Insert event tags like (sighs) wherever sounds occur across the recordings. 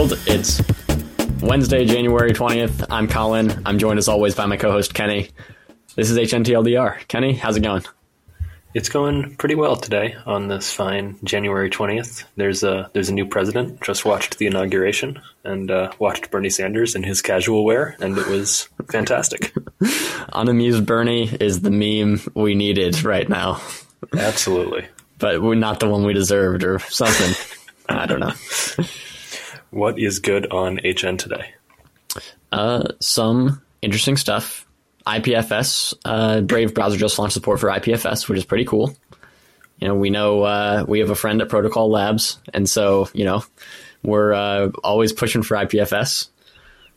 world. It's Wednesday, January 20th. I'm Colin. I'm joined as always by my co host, Kenny. This is HNTLDR. Kenny, how's it going? It's going pretty well today on this fine January 20th. There's a there's a new president. Just watched the inauguration and uh, watched Bernie Sanders in his casual wear, and it was fantastic. (laughs) Unamused Bernie is the meme we needed right now, Absolutely. but we're not the one we deserved or something. I don't know. What is good on HN today? Uh, some interesting stuff. IPFS, uh, Brave browser just launched support for IPFS, which is pretty cool. You know, we know uh, we have a friend at Protocol Labs, and so you know we're uh, always pushing for IPFS.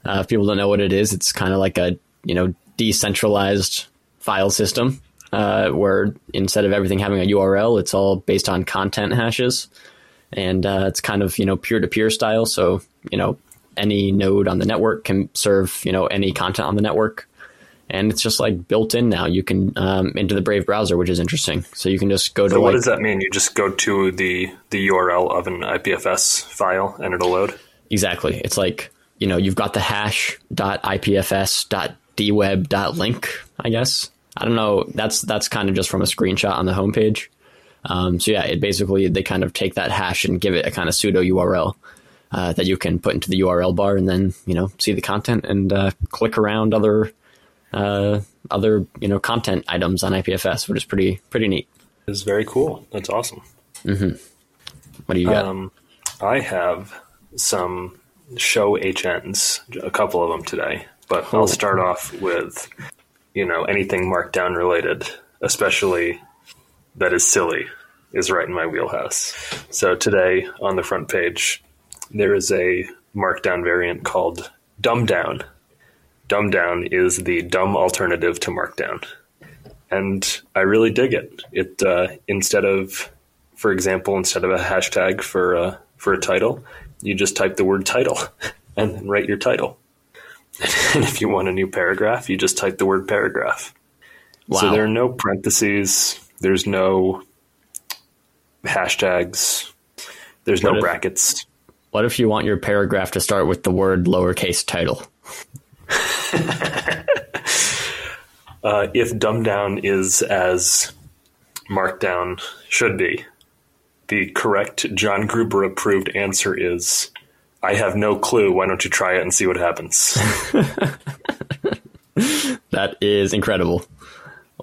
Uh, if people don't know what it is, it's kind of like a you know decentralized file system uh, where instead of everything having a URL, it's all based on content hashes, and uh, it's kind of you know peer to peer style. So you know any node on the network can serve you know any content on the network and it's just like built in now. You can um, into the Brave browser, which is interesting. So you can just go to So what like does that mean? You just go to the the URL of an IPFS file and it'll load. exactly. It's like you know you've got the hash dot ipfs dot dweb dot link. I guess I don't know. That's that's kind of just from a screenshot on the homepage. Um, so yeah, it basically they kind of take that hash and give it a kind of pseudo URL. Uh, that you can put into the URL bar and then you know see the content and uh, click around other uh, other you know content items on IPFS, which is pretty pretty neat. It's very cool. That's awesome. What do you got? Um, I have some show HNs, a couple of them today, but Oh. I'll start off with, you know, anything markdown related, especially that is silly, is right in my wheelhouse. So today on the front page, there is a markdown variant called Dumb Down. Dumb Down is the dumb alternative to Markdown. And I really dig it. It uh, instead of for example, instead of a hashtag for uh, for a title, you just type the word title (laughs) and then write your title. (laughs) And if you want a new paragraph, you just type the word paragraph. Wow. So there are no parentheses. There's no hashtags. There's What no if- brackets. What if you want your paragraph to start with the word lowercase title? (laughs) Uh, if dumb down is as markdown should be, the correct John Gruber approved answer is I have no clue. Why don't you try it and see what happens? (laughs) That is incredible.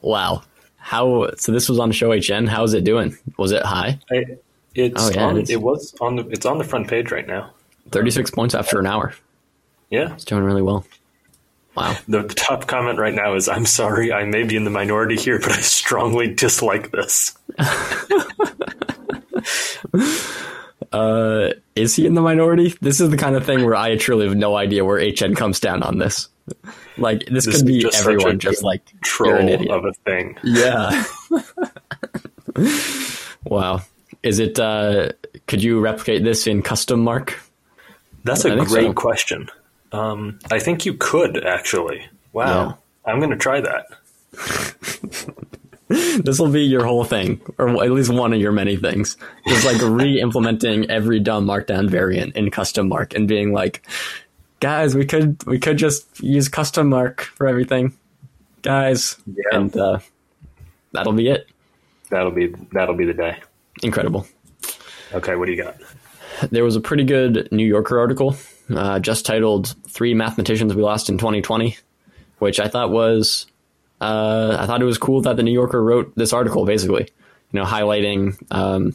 Wow. How so this was on Show HN. How is it doing? Was it high? I, it's Oh, yeah, on, it it was on the it's on the front page right now. 36 points after an hour. Yeah. It's doing really well. Wow. The, the top comment right now is I'm sorry, I may be in the minority here, but I strongly dislike this. (laughs) Uh, is he in the minority? This is the kind of thing where I truly have no idea where HN comes down on this. Like this, This could be just everyone just like Troll you're an idiot. of a thing. Yeah. (laughs) wow. Is it uh could you replicate this in custom mark? That's a great so. question. Um, I think you could actually. Wow. I'm going to try that. (laughs) This will be your whole thing, or at least one of your many things. Just like (laughs) re-implementing every dumb markdown variant in custom mark and being like, guys, we could we could just use custom mark for everything, guys, Yeah. and uh, that'll be it. That'll be that'll be the day. Incredible. Okay, what do you got? There was a pretty good New Yorker article, uh, just titled Three Mathematicians We Lost in 2020, which I thought was, uh, I thought it was cool that the New Yorker wrote this article, basically, you know, highlighting um,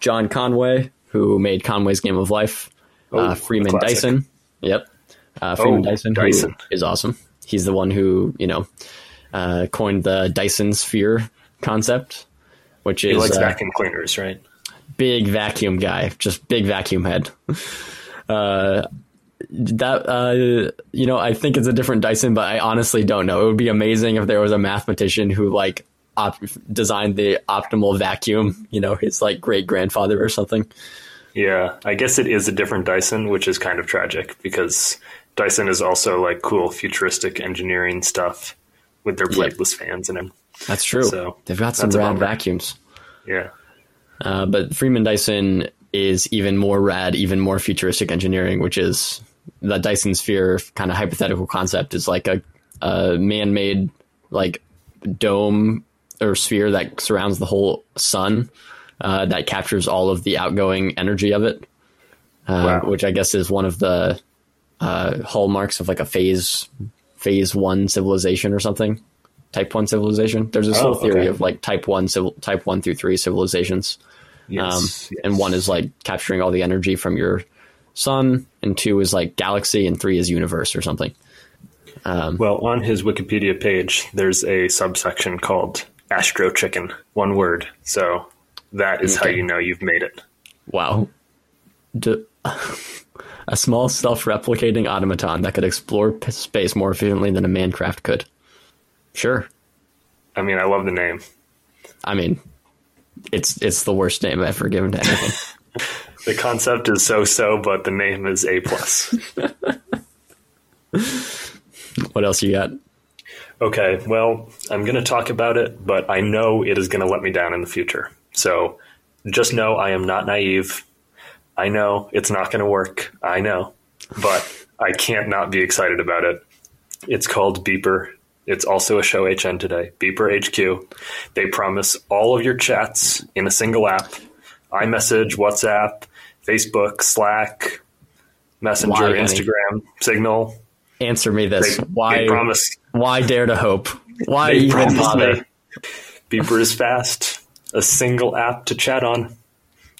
John Conway, who made Conway's Game of Life, Oh, uh, Freeman. Dyson. Yep. Uh, Freeman Oh, Dyson, Dyson. is awesome. He's the one who, you know, uh, coined the Dyson sphere concept, which He is likes uh, vacuum cleaners, right? big vacuum guy, just big vacuum head. (laughs) Uh, that uh, you know, I think it's a different Dyson, but I honestly don't know. It would be amazing if there was a mathematician who like op- designed the optimal vacuum. You know, his like great grandfather or something. Yeah, I guess it is a different Dyson, which is kind of tragic because Dyson is also like cool futuristic engineering stuff with their Yep. bladeless fans and everything. That's true. So, They've got some rad vacuums. Yeah. Uh, but Freeman Dyson is even more rad, even more futuristic engineering, which is the Dyson sphere kind of hypothetical concept is like a, a man-made like dome or sphere that surrounds the whole sun uh, that captures all of the outgoing energy of it, uh, Wow. which I guess is one of the uh, hallmarks of like a phase phase one civilization or something. Type one civilization. There's this Oh, whole theory okay. of like type one civil type one through three civilizations. Yes, Um, yes. And one is like capturing all the energy from your sun, and two is like galaxy, and three is universe or something. Well, on his Wikipedia page, there's a subsection called Astrochicken, one word. So that is how you know you've made it. Wow. (laughs) a small self-replicating automaton that could explore p- space more efficiently than a mancraft could. Sure. I mean, I love the name. I mean, it's it's the worst name I've ever given to anything. (laughs) (laughs) The concept is so-so, but the name is A plus. what else you got? Okay, well, I'm going to talk about it, but I know it is going to let me down in the future. So just know I am not naive. I know it's not going to work. I know. But I can't not be excited about it. It's called Beeper. It's also a show HN today, Beeper HQ. They promise all of your chats in a single app iMessage, WhatsApp, Facebook, Slack, Messenger, Why? Instagram, Signal. Answer me this. they why promise why dare to hope? Why they even bother? me. Beeper is fast. A single app to chat on.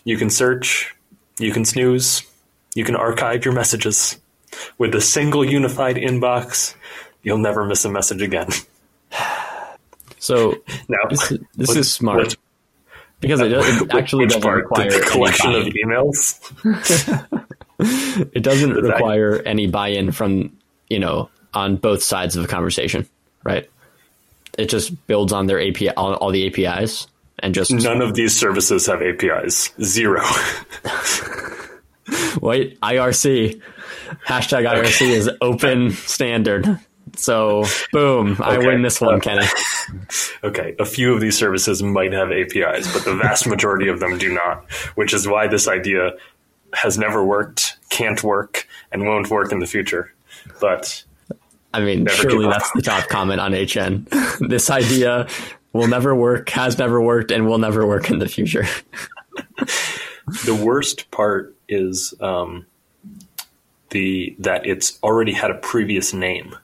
You can search. You can snooze. You can archive your messages. With a single unified inbox, you'll never miss a message again. (sighs) So (laughs) Now, this, this what- is smart what- because it, does- it (laughs) actually which doesn't part? require the collection of emails. (laughs) It doesn't require any buy-in from you know on both sides of the conversation, right? It just builds on their API, all, all the APIs, and just None of these services have APIs. Zero. (laughs) wait IRC hashtag IRC is open standard. So boom, I win this one, Kenny. (laughs) Okay, a few of these services might have APIs, but the vast majority of them do not, which is why this idea has never worked, can't work, and won't work in the future. But I mean, surely that's the top comment on HN. (laughs) this idea will never work, has never worked, and will never work in the future. the worst part is um, the that it's already had a previous name,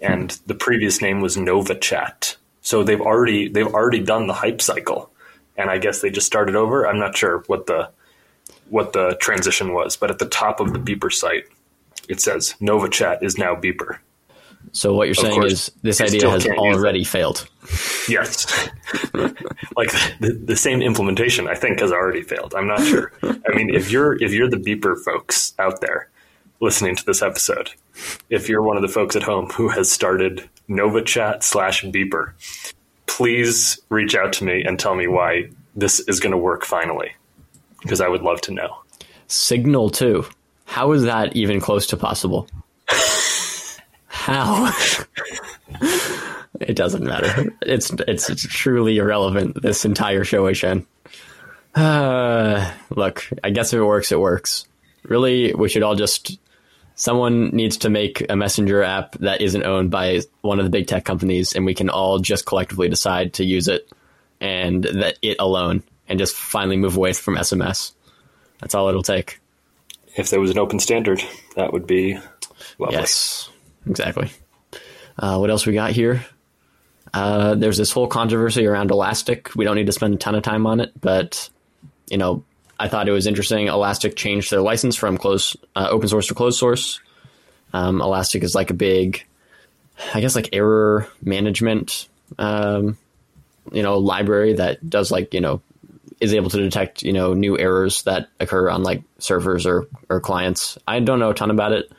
and the previous name was Nova Chat. So they've already they've already done the hype cycle, and I guess they just started over. I'm not sure what the what the transition was, but at the top of the Beeper site, it says Nova Chat is now Beeper. So what you're saying course, is this idea has already failed. Yes. (laughs) like the, the same implementation, I think, has already failed. I'm not sure. I mean, if you're if you're the beeper folks out there listening to this episode, if you're one of the folks at home who has started Nova Chat slash beeper, please reach out to me and tell me why this is going to work finally, because I would love to know. Signal too. How is that even close to possible? How? (laughs) it doesn't matter. It's it's truly irrelevant. This entire show, HN. Uh, (sighs) look, I guess if it works, it works. Really, we should all just. Someone needs to make a messenger app that isn't owned by one of the big tech companies, and we can all just collectively decide to use it, and that it alone, and just finally move away from SMS. That's all it'll take. If there was an open standard, that would be lovely. Yes, exactly. Uh, what else we got here? Uh, there's this whole controversy around Elastic. We don't need to spend a ton of time on it, but you know, I thought it was interesting. Elastic changed their license from close uh, open source to closed source. Um, Elastic is like a big, I guess, like error management, um, you know, library that does like you know is able to detect you know new errors that occur on like servers or or clients. I don't know a ton about it.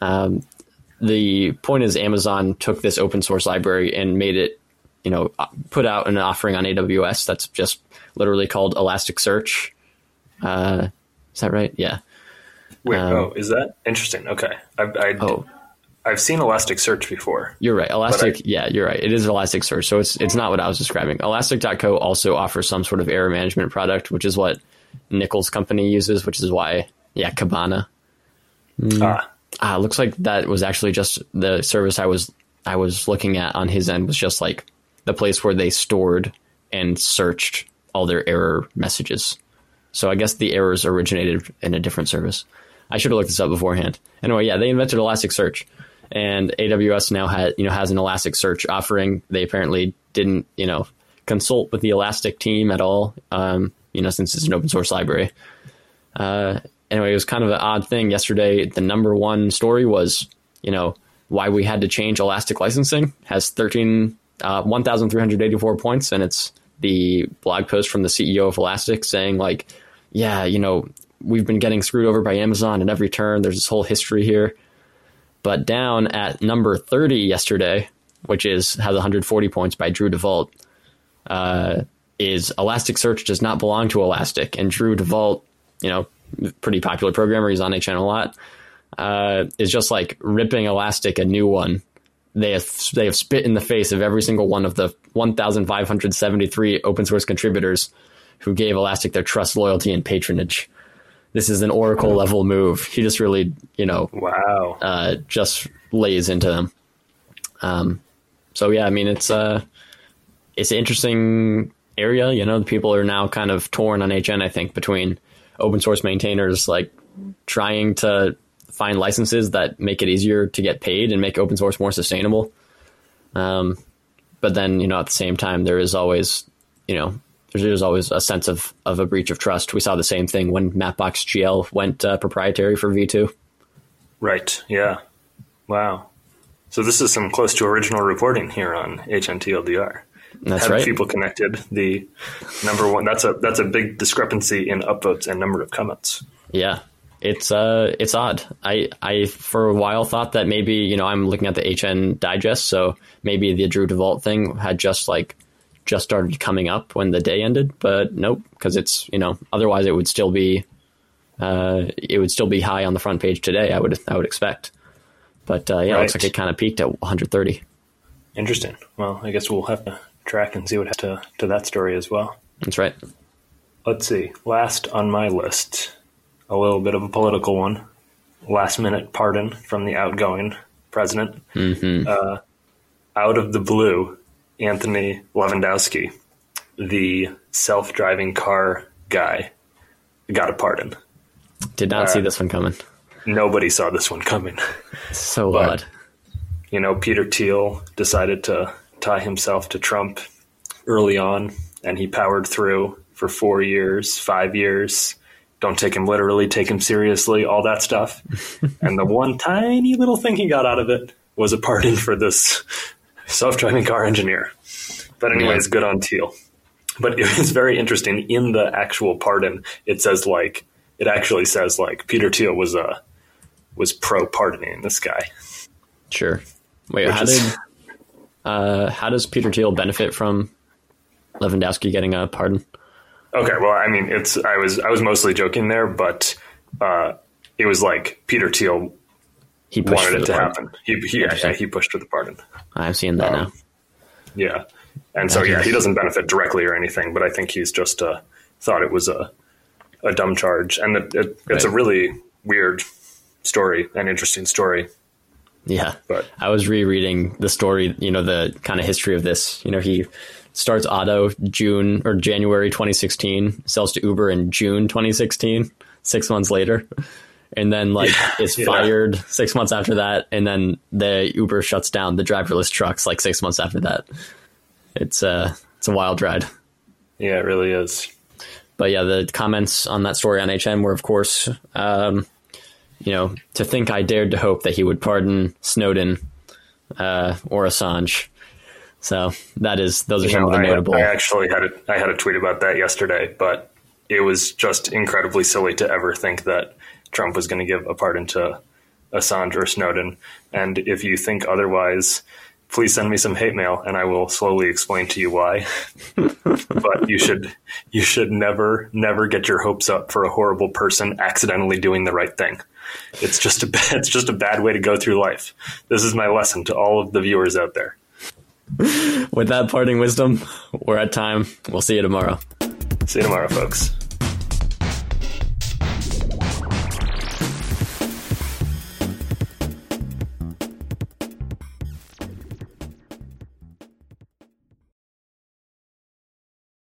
Um, the point is, Amazon took this open source library and made it, you know, uh, put out an offering on AWS that's just literally called Elasticsearch. Uh, is that right? Yeah. Wait, Um, oh, is that interesting? Okay, I, I, Oh, I've seen Elasticsearch before. You're right. Elastic, I- yeah, you're right. It is Elasticsearch, so it's it's not what I was describing. Elastic.co also offers some sort of error management product, which is what Nichols company uses, which is why yeah, Kibana. Ah, Ah, looks like that was actually just the service I was I was looking at on his end was just like the place where they stored and searched all their error messages. So I guess the errors originated in a different service. I should have looked this up beforehand. Anyway, yeah, they invented Elasticsearch, and AWS now has you know has an Elasticsearch offering. They apparently didn't you know consult with the Elastic team at all. Um, you know, since it's an open source library. Uh, anyway, it was kind of an odd thing yesterday. The number one story was you know why we had to change Elastic licensing has 13 uh, 1,384 points, and it's the blog post from the CEO of Elastic saying like, yeah, you know, we've been getting screwed over by Amazon at every turn. There's this whole history here. But down at number 30 yesterday, which is has 140 points by Drew DeVault, uh, is Elasticsearch does not belong to Elastic. And Drew DeVault, you know, pretty popular programmer, he's on HN a lot, uh, is just like ripping Elastic a new one. They have they have spit in the face of every single one of the 1,573 open source contributors who gave Elastic their trust, loyalty, and patronage. This is an Oracle level move. He just really, you know, wow. uh, just lays into them. Um, so yeah, I mean it's uh, it's an interesting area. You know, the people are now kind of torn on HN. I think between open source maintainers like trying to find licenses that make it easier to get paid and make open source more sustainable. Um, but then you know at the same time there is always you know there's, there's always a sense of of a breach of trust. We saw the same thing when Mapbox GL went uh, proprietary for V2. Right. Yeah. Wow. So this is some close to original reporting here on HNTLDR. That's right. people connected. The number one. That's a that's a big discrepancy in upvotes and number of comments. Yeah, it's uh, it's odd. I I for a while thought that maybe you know I'm looking at the HN digest, so maybe the Drew DeVault thing had just like just started coming up when the day ended, but nope, because it's you know otherwise it would still be uh, it would still be high on the front page today. I would I would expect, but uh, yeah, it looks like it kind of peaked at 130. Interesting. Well, I guess we'll have to track and see what happened to, to that story as well. That's right. Let's see. Last on my list, a little bit of a political one. Last minute pardon from the outgoing president. Uh, out of the blue, Anthony Levandowski, the self driving car guy, got a pardon. Did not see this one coming. Nobody saw this one coming. So But- odd. You know, Peter Thiel decided to tie himself to Trump early on, and he powered through for four years, five years. Don't take him literally, take him seriously, all that stuff. (laughs) and the one tiny little thing he got out of it was a pardon for this self driving car engineer. But, anyways, good on Thiel. But it was very interesting. In the actual pardon, it says like, it actually says like Peter Thiel was uh, was pro pardoning this guy. Sure. Wait, Which how is- did uh, how does Peter Thiel benefit from Levandowski getting a pardon? Okay, well, I mean, it's I was I was mostly joking there, but uh, it was like Peter Thiel He wanted it to pardon. happen. He, he yeah, yeah, he pushed for the pardon. I'm seeing that Um, now. Yeah, and so yeah, he doesn't benefit directly or anything, but I think he's just uh, thought it was a a dumb charge, and it, it, it's a really weird story, an interesting story. Yeah. But I was rereading the story, you know, the kind of history of this. You know, he starts Otto June or January 2016, sells to Uber in June 2016, six months later. And then, like, (laughs) is yeah. fired six months after that. And then the Uber shuts down the driverless trucks like six months after that. It's, uh, it's a wild ride. yeah, it really is. But yeah, the comments on that story on HM were, of course, um, you know, to think I dared to hope that he would pardon Snowden uh, or Assange. So that is those are You some know, of the I, notable. I actually had a, I had a tweet about that yesterday, but it was just incredibly silly to ever think that Trump was going to give a pardon to Assange or Snowden. And if you think otherwise, please send me some hate mail, and I will slowly explain to you why. (laughs) but you should you should never never get your hopes up for a horrible person accidentally doing the right thing. It's just a (laughs) it's just a bad way to go through life. This is my lesson to all of the viewers out there. With that parting wisdom, we're at time. We'll see you tomorrow. See you tomorrow, folks.